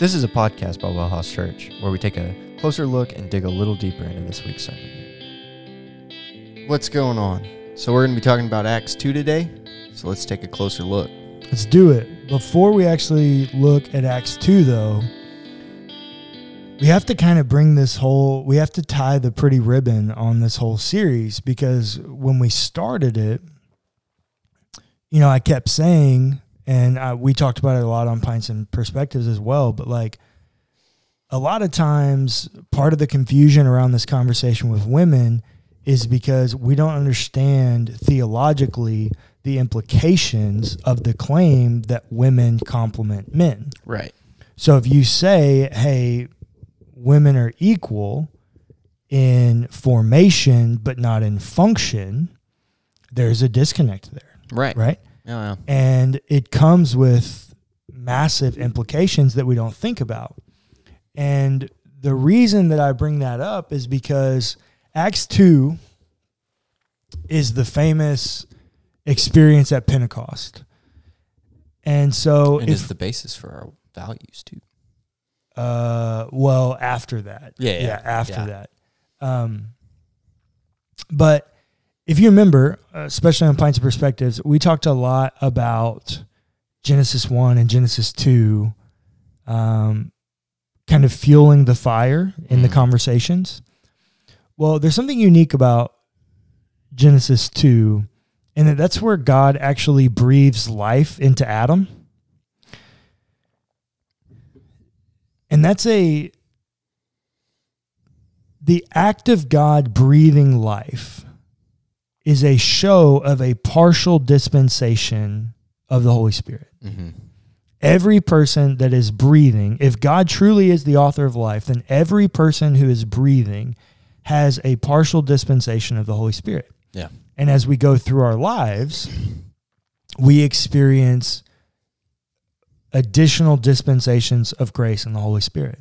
This is a podcast by Wellhouse Church where we take a closer look and dig a little deeper into this week's sermon. What's going on? So, we're going to be talking about Acts 2 today. So, let's take a closer look. Let's do it. Before we actually look at Acts 2, though, we have to kind of bring this whole, we have to tie the pretty ribbon on this whole series because when we started it, you know, I kept saying, and uh, we talked about it a lot on Pints and Perspectives as well, but like a lot of times, part of the confusion around this conversation with women is because we don't understand theologically the implications of the claim that women complement men. Right. So if you say, hey, women are equal in formation but not in function, there's a disconnect there, Right. right? Yeah, yeah. And it comes with massive implications that we don't think about. And the reason that I bring that up is because Acts 2 is the famous experience at Pentecost. And so And if the basis for our values, too. Uh well after that. Yeah, yeah, after yeah. that. Um but if you remember, especially on Pints of Perspectives, we talked a lot about Genesis 1 and Genesis 2 um kind of fueling the fire in the Mhm. conversations. Well, there's something unique about Genesis 2 and that that's where God actually breathes life into Adam. And that's a the act of God breathing life is a show of a partial dispensation of the Holy Spirit. Mm-hmm. Every person that is breathing, if God truly is the author of life, then every person who is breathing has a partial dispensation of the Holy Spirit. Yeah. And as we go through our lives, we experience additional dispensations of grace and the Holy Spirit.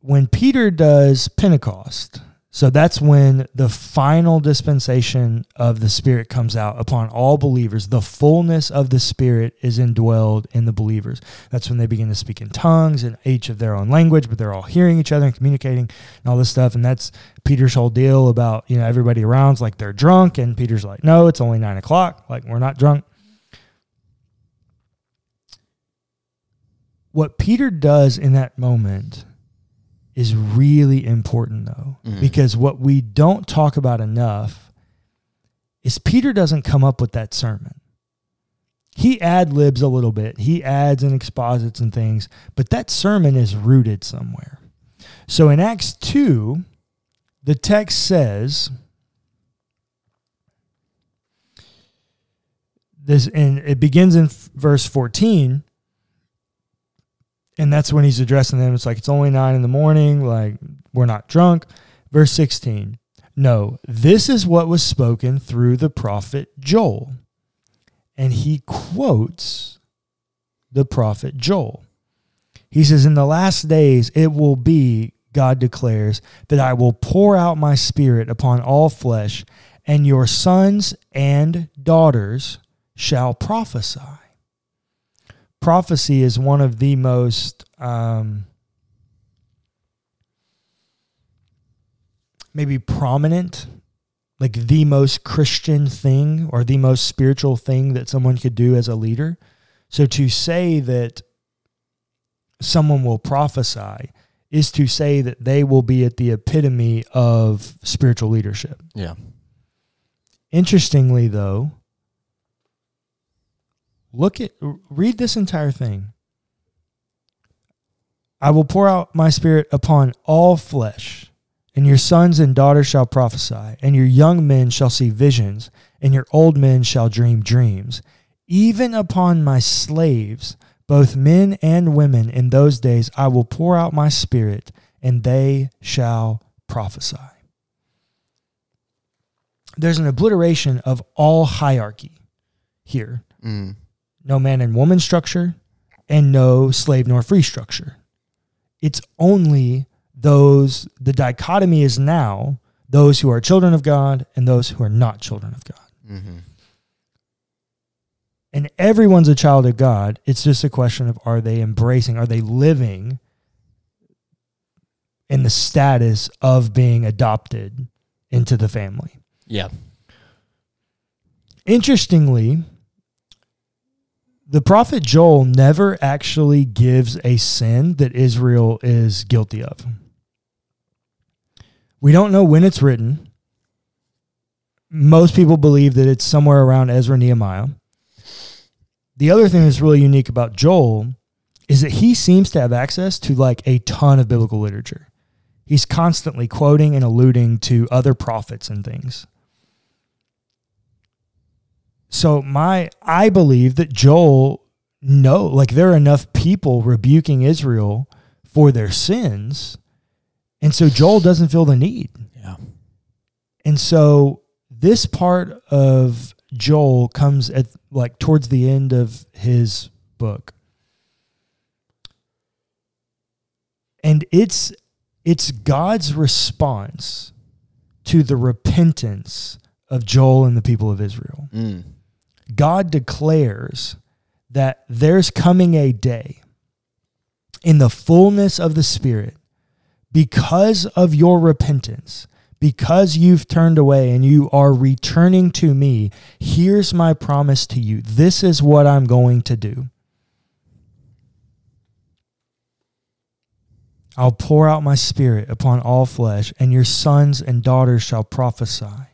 When Peter does Pentecost, so that's when the final dispensation of the Spirit comes out upon all believers. The fullness of the Spirit is indwelled in the believers. That's when they begin to speak in tongues and each of their own language, but they're all hearing each other and communicating and all this stuff. And that's Peter's whole deal about, you know, everybody around's like they're drunk. And Peter's like, no, it's only nine o'clock. Like, we're not drunk. What Peter does in that moment is really important, though, Mhm. because what we don't talk about enough is Peter doesn't come up with that sermon. He ad libs a little bit, he adds and exposits and things, but that sermon is rooted somewhere. So in Acts 2, the text says, this and it begins in f- verse 14 and that's when he's addressing them. It's like it's only 9 in the morning. Like we're not drunk. Verse 16 no this is what was spoken through the prophet joel. And he quotes the prophet joel. He says in the last days it will be god declares that i will pour out my spirit upon all flesh and your sons and daughters shall prophesy. Prophecy is one of the most um, maybe prominent, like the most Christian thing or the most spiritual thing that someone could do as a leader. So to say that someone will prophesy is to say that they will be at the epitome of spiritual leadership. Yeah. Interestingly, though, look at read this entire thing. I will pour out my spirit upon all flesh, and your sons and daughters shall prophesy, and your young men shall see visions, and your old men shall dream dreams. Even upon my slaves, both men and women, in those days I will pour out my spirit, and they shall prophesy. There's an obliteration of all hierarchy here Mm. No man and woman structure, and no slave nor free structure. It's only those the dichotomy is now those who are children of God and those who are not children of God. Mm-hmm. And everyone's a child of God. It's just a question of are they embracing, are they living in the status of being adopted into the family? Yeah. Interestingly, the prophet Joel never actually gives a sin that Israel is guilty of. We don't know when it's written. Most people believe that it's somewhere around Ezra Nehemiah. The other thing that's really unique about Joel is that he seems to have access to like a ton of biblical literature. He's constantly quoting and alluding to other prophets and things. So my I believe that Joel no, like there are enough people rebuking Israel for their sins and so Joel doesn't feel the need. Yeah. And so this part of Joel comes at like towards the end of his book. And it's it's God's response to the repentance of Joel and the people of Israel. Mm. God declares that there's coming a day in the fullness of the Spirit because of your repentance, because you've turned away and you are returning to me, here's my promise to you. This is what I'm going to do. I'll pour out my spirit upon all flesh, and your sons and daughters shall prophesy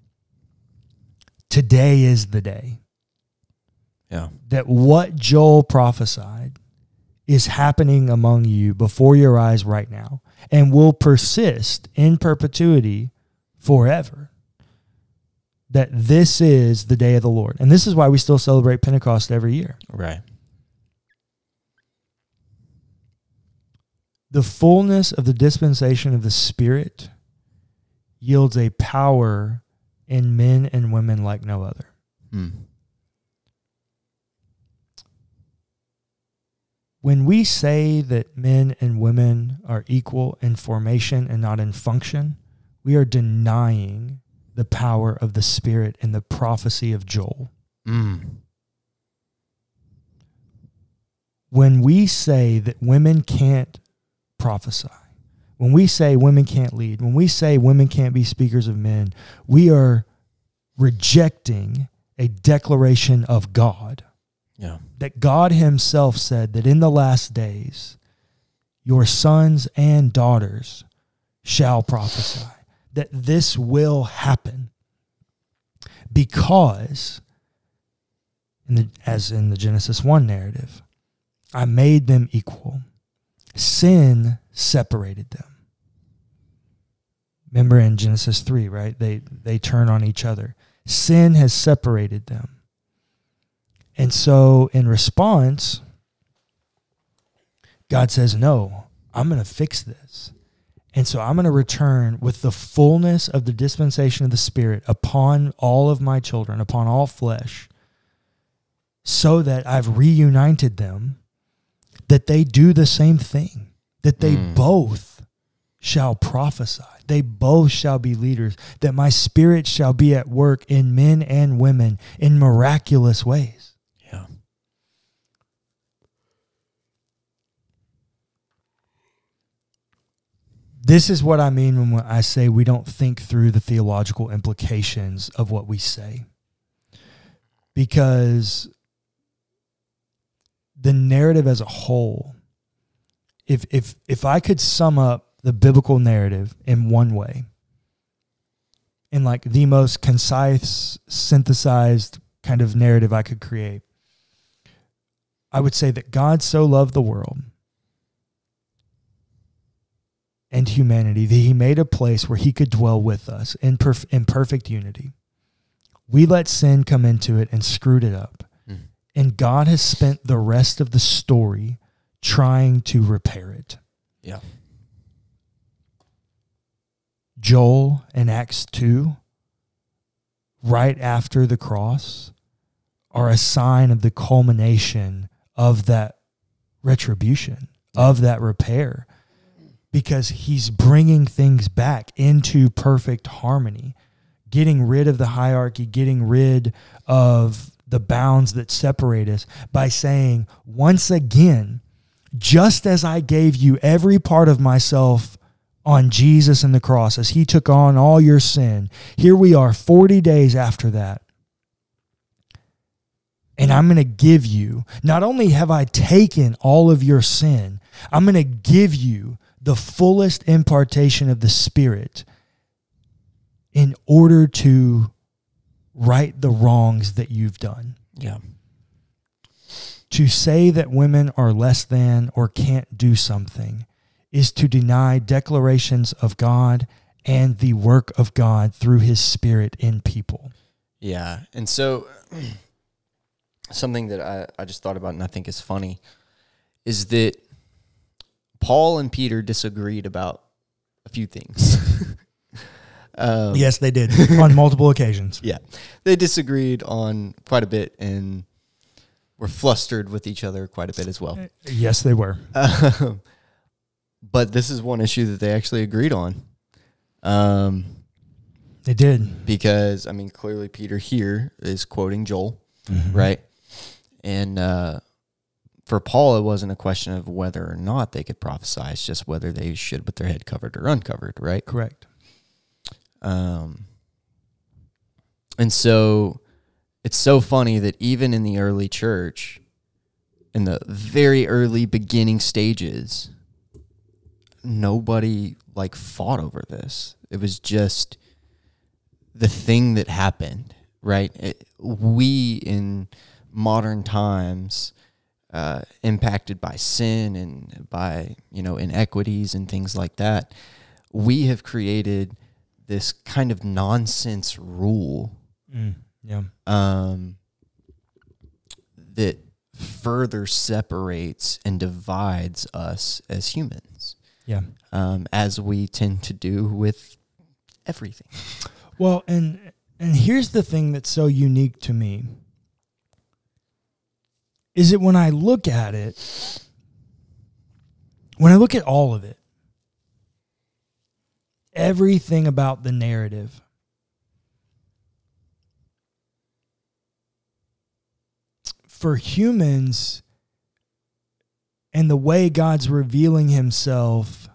today is the day. Yeah. That what Joel prophesied is happening among you before your eyes right now and will persist in perpetuity forever. That this is the day of the Lord. And this is why we still celebrate Pentecost every year. Right. The fullness of the dispensation of the Spirit yields a power in men and women like no other. Mm. When we say that men and women are equal in formation and not in function, we are denying the power of the Spirit and the prophecy of Joel. Mm. When we say that women can't prophesy, when we say women can't lead, when we say women can't be speakers of men, we are rejecting a declaration of God. Yeah. That God Himself said that in the last days, your sons and daughters shall prophesy, that this will happen because, in the, as in the Genesis 1 narrative, I made them equal. Sin separated them. Remember in Genesis 3, right? They they turn on each other. Sin has separated them. And so in response, God says, "No, I'm going to fix this." And so I'm going to return with the fullness of the dispensation of the Spirit upon all of my children, upon all flesh, so that I've reunited them, that they do the same thing, that they Mm. both shall prophesy. They both shall be leaders, that my spirit shall be at work in men and women in miraculous ways. Yeah. This is what I mean when I say we don't think through the theological implications of what we say. Because the narrative as a whole, if if if I could sum up the biblical narrative in one way, in like the most concise, synthesized kind of narrative I could create, I would say that God so loved the world and humanity, that he made a place where he could dwell with us in, perf- in perfect unity. We let sin come into it and screwed it up. Mm. And God has spent the rest of the story trying to repair it. Yeah. Joel in Acts 2, right after the cross, are a sign of the culmination of that retribution, of that repair, because he's bringing things back into perfect harmony, getting rid of the hierarchy, getting rid of the bounds that separate us by saying, once again, just as I gave you every part of myself on Jesus and the cross as he took on all your sin. Here we are 40 days after that. And I'm going to give you, not only have I taken all of your sin, I'm going to give you the fullest impartation of the Spirit in order to right the wrongs that you've done. Yeah. To say that women are less than or can't do something is to deny declarations of God and the work of God through his spirit in people. Yeah. And so something that I, I just thought about and I think is funny is that Paul and Peter disagreed about a few things. um, Yes, they did on multiple occasions. Yeah. They disagreed on quite a bit and were flustered with each other quite a bit as well. Yes, they were. Um, but this is one issue that they actually agreed on. Um, They did. because I mean, clearly Peter here is quoting Joel, Mm-hmm. right? And uh, for Paul, it wasn't a question of whether or not they could prophesy; it's just whether they should with their head covered or uncovered, right? Correct. Um, and so it's so funny that even in the early church, in the very early beginning stages, nobody like fought over this. It was just the thing that happened, right? It, we in modern times, uh, impacted by sin and by you know inequities and things like that, we have created this kind of nonsense rule Mm, yeah. um, that further separates and divides us as humans, Yeah. um, as we tend to do with everything. Well, and and here's the thing that's so unique to me is that when I look at it, when I look at all of it, everything about the narrative, for humans and the way God's revealing himself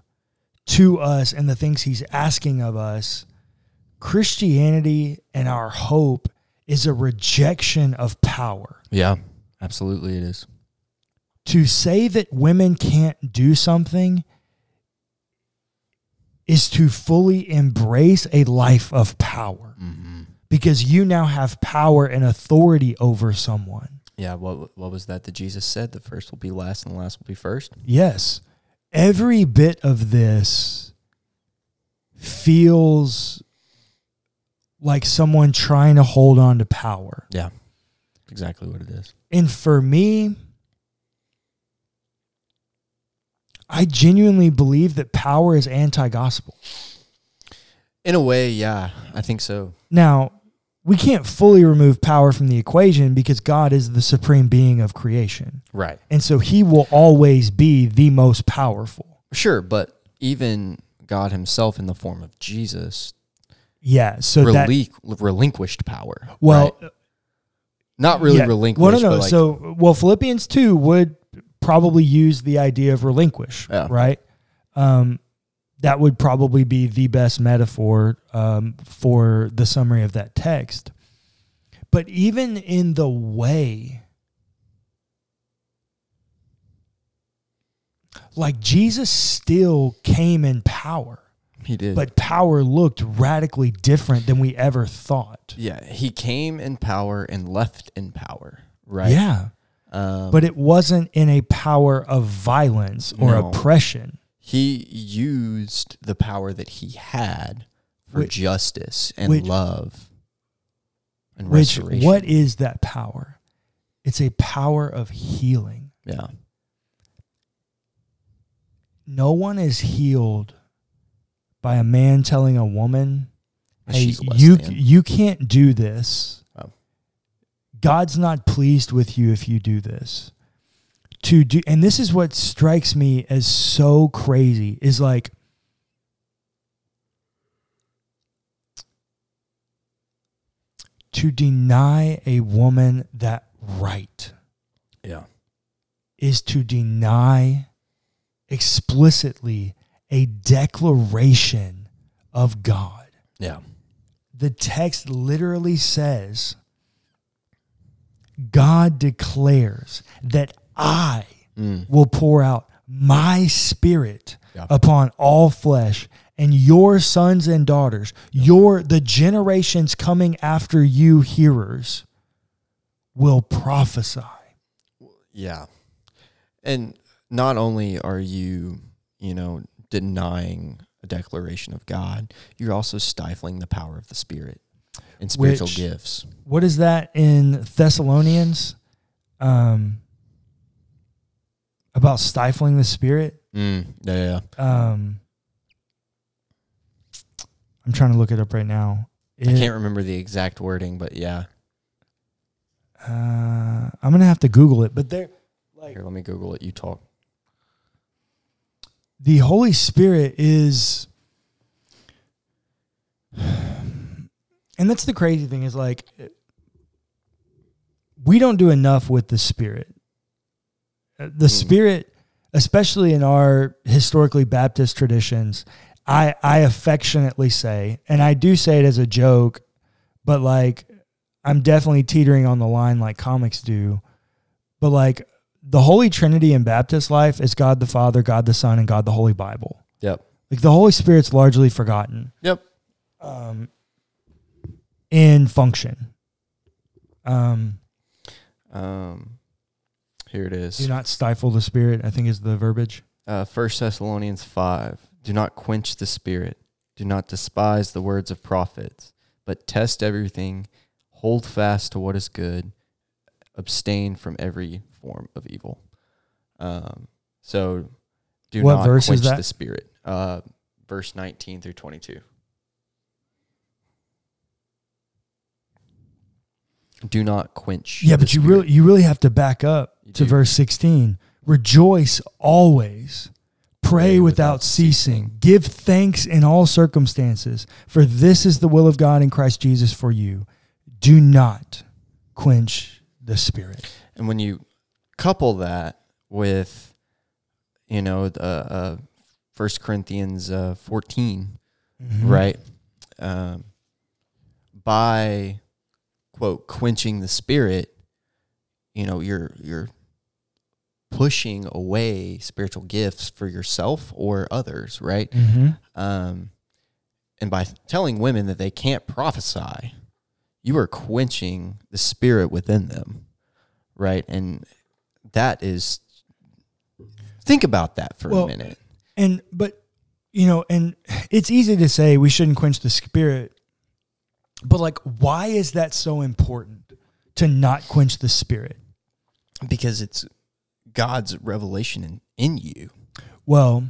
to us and the things he's asking of us, Christianity and our hope is a rejection of power. Yeah, absolutely, it is. To say that women can't do something is to fully embrace a life of power Mm-hmm. because you now have power and authority over someone. Yeah, what what was that that Jesus said? The first will be last, and the last will be first. Yes. Every bit of this feels like someone trying to hold on to power. Yeah, exactly what it is. And for me, I genuinely believe that power is anti gospel. In a way, yeah, I think so. Now, we can't fully remove power from the equation because God is the supreme being of creation. Right. And so he will always be the most powerful. Sure, but even God Himself, in the form of Jesus, Yeah. So that, relinquished power. well, right? not really yeah. relinquished. Well, no, no. like, so, well, Philippians 2 would probably use the idea of relinquish, Yeah. right? Um, that would probably be the best metaphor um, for the summary of that text. But even in the way, like Jesus still came in power, He did. but power looked radically different than we ever thought. yeah, He came in power and left in power. Right. Yeah. Um, But it wasn't in a power of violence or No. oppression. He used the power that he had for Which- justice and which- love and Which restoration. what is that power? It's a power of healing. Yeah. No one is healed by a man telling a woman, "Hey, you than. you can't do this." Oh. God's not pleased with you if you do this. To do and this is what strikes me as so crazy is like to deny a woman that right Yeah. is to deny explicitly a declaration of God. Yeah. The text literally says, God declares that I Mm. will pour out my spirit Yeah. upon all flesh and your sons and daughters your the generations coming after you hearers will prophesy Yeah. And not only are you, you know, denying a declaration of God, you're also stifling the power of the Spirit and spiritual Which- gifts. what is that in thessalonians um about stifling the spirit Mm. Yeah. yeah. um i'm trying to look it up right now I can't remember the exact wording, but yeah. uh, i'm gonna have to google it but there like Here, let me Google it. You talk. the Holy Spirit is and that's the crazy thing is like we don't do enough with the spirit. The Mm. spirit especially in our historically Baptist traditions I I affectionately say and I do say it as a joke but like I'm definitely teetering on the line like comics do but like the Holy Trinity in Baptist life is God the Father, God the Son, and God the Holy Bible. Yep. Like the Holy Spirit's largely forgotten Yep. um, in function. Um, Um, here it is. do not stifle the Spirit. I think is the verbiage. Uh, 1 Thessalonians 5. Do not quench the spirit. Do not despise the words of prophets, but test everything. Hold fast to what is good. Abstain from every form of evil. Um, so do What not quench the spirit. Uh, verse 19 through 22. Do not quench. Yeah, but you spirit. really you really have to back up You to do. verse sixteen. Rejoice always. Pray without without ceasing. ceasing. Give thanks in all circumstances, for this is the will of God in Christ Jesus for you. Do not quench the spirit. And when you couple that with, you know, the uh, First Corinthians uh, 14, Mhm. right? Um, by quote quenching the spirit, you know, you're you're pushing away spiritual gifts for yourself or others, right? Mhm. Um, and by telling women that they can't prophesy, you are quenching the spirit within them, right? And that is, think about that for Well, a minute. And but you know, and it's easy to say we shouldn't quench the spirit. But like why is that so important to not quench the spirit? Because it's God's revelation in, in you. Well,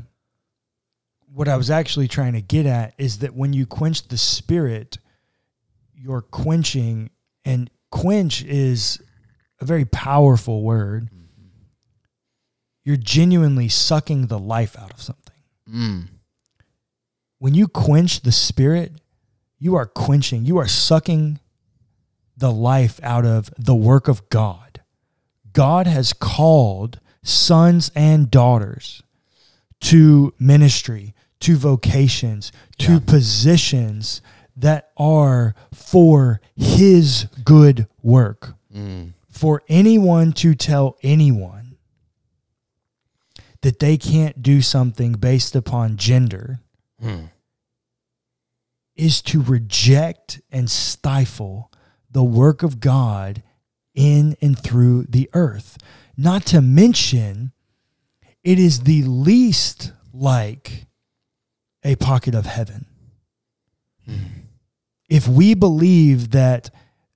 what I was actually trying to get at is that when you quench the spirit, you're quenching and quench is a very powerful word. You're genuinely sucking the life out of something. Mm. when you quench the spirit, you are quenching, you are sucking the life out of the work of God. God has called sons and daughters to ministry, to vocations, to Yeah. positions that are for his good work. Mm. For anyone to tell anyone that they can't do something based upon gender Mm. Is to reject and stifle the work of God in and through the earth. Not to mention, it is the least like a pocket of heaven. Hmm. If we believe that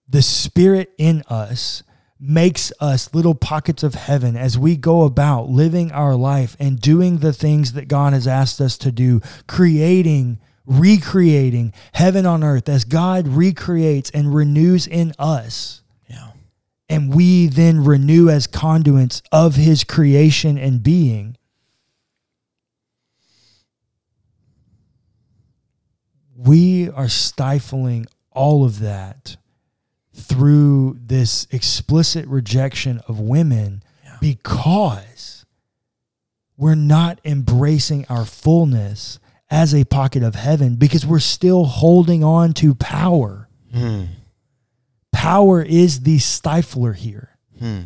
the Spirit in us makes us little pockets of heaven as we go about living our life and doing the things that God has asked us to do, creating, recreating heaven on earth as God recreates and renews in us. Yeah. And we then renew as conduits of his creation and being. We are stifling all of that through this explicit rejection of women Yeah. because we're not embracing our fullness as a pocket of heaven because we're still holding on to power. Hmm. Power is the stifler here. Hmm.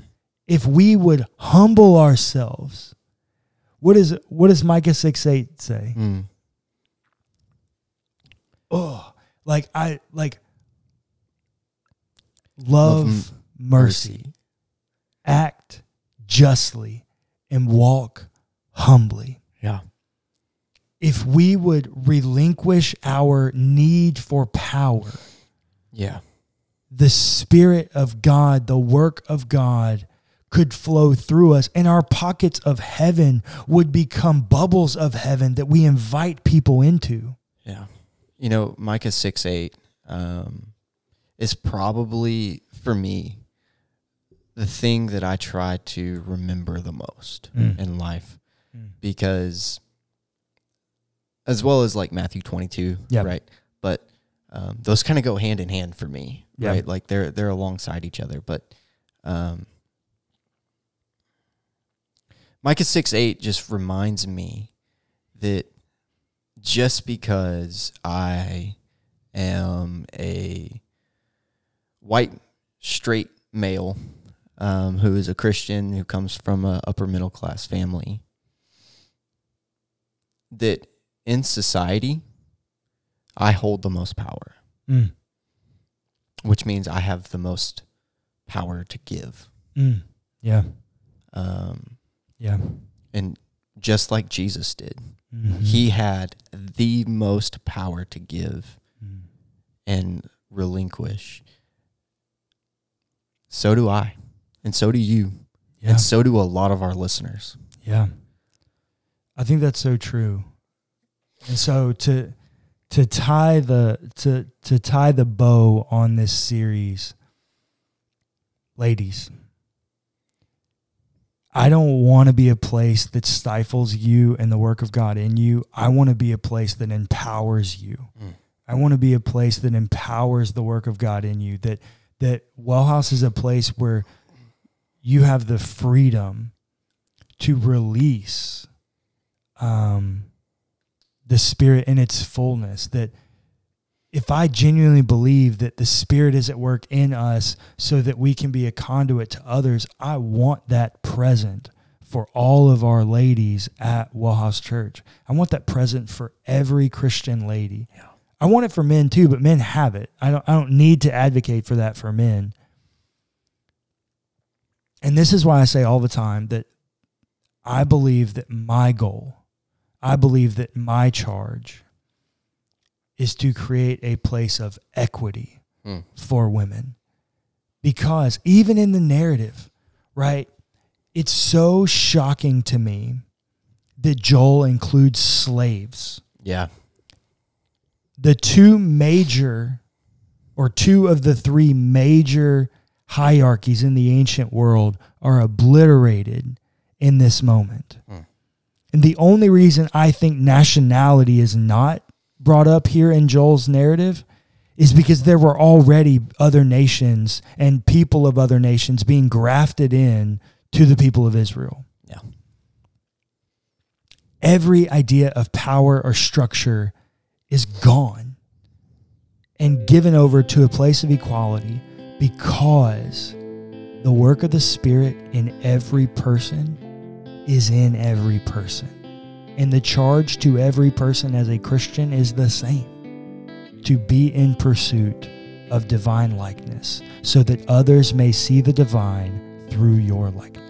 If we would humble ourselves, what is what does Micah 6 8 say? Hmm. oh, like I like love, Love mercy, act justly, and walk humbly. Yeah. If we would relinquish our need for power, Yeah. the Spirit of God, the work of God could flow through us, and our pockets of heaven would become bubbles of heaven that we invite people into. Yeah. You know, Micah 6 8 um, is probably, for me, the thing that I try to remember the most Mm. in life Mm. because, as well as like Matthew 22, Yeah. right? But um, those kind of go hand in hand for me, Yeah. right? Like they're they're alongside each other. But um, Micah 6 8 just reminds me that just because I am a white straight male um, who is a Christian who comes from a upper middle class family, that in society I hold the most power, Mm. which means I have the most power to give. Mm. Yeah. Um, Yeah. and just like Jesus did, Mhm. he had the most power to give Mm. and relinquish. So do I. And so do you. Yeah. And so do a lot of our listeners. Yeah. I think that's so true. And so to to tie the to to tie the bow on this series, ladies, I don't want to be a place that stifles you and the work of God in you. I want to be a place that empowers you. Mm. I want to be a place that empowers the work of God in you. That that Wellhouse is a place where you have the freedom to release um, the spirit in its fullness. That if I genuinely believe that the spirit is at work in us so that we can be a conduit to others, I want that present for all of our ladies at Wellhouse Church. I want that present for every Christian lady. Yeah. I want it for men too, but men have it. I don't I don't need to advocate for that for men. And this is why I say all the time that I believe that my goal, I believe that my charge is to create a place of equity Hmm. for women. Because even in the narrative, right, it's so shocking to me that Joel includes slaves Yeah. the two major or two of the three major hierarchies in the ancient world are obliterated in this moment. Hmm. And the only reason I think nationality is not brought up here in Joel's narrative is because there were already other nations and people of other nations being grafted in to the people of Israel. Yeah. Every idea of power or structure is gone and given over to a place of equality because the work of the Spirit in every person is in every person. And the charge to every person as a Christian is the same to be in pursuit of divine likeness so that others may see the divine through your likeness.